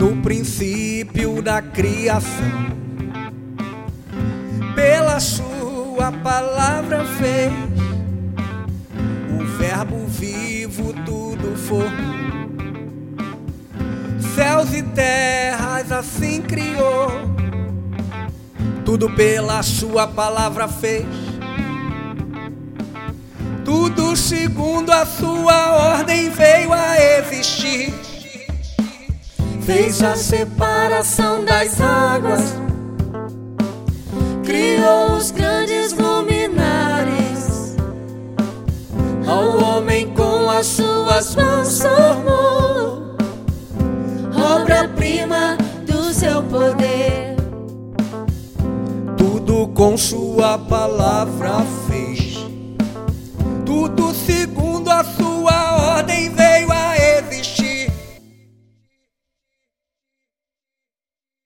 no princípio da criação. Pela sua palavra fez o verbo vivo tudo formou. Céus e terras assim criou. Tudo pela sua palavra fez. Tudo segundo a sua ordem veio a existir fez a separação das águas, criou os grandes luminares, ao homem com as suas mãos formou, obra-prima do seu poder. Tudo com sua palavra fez, tudo segundo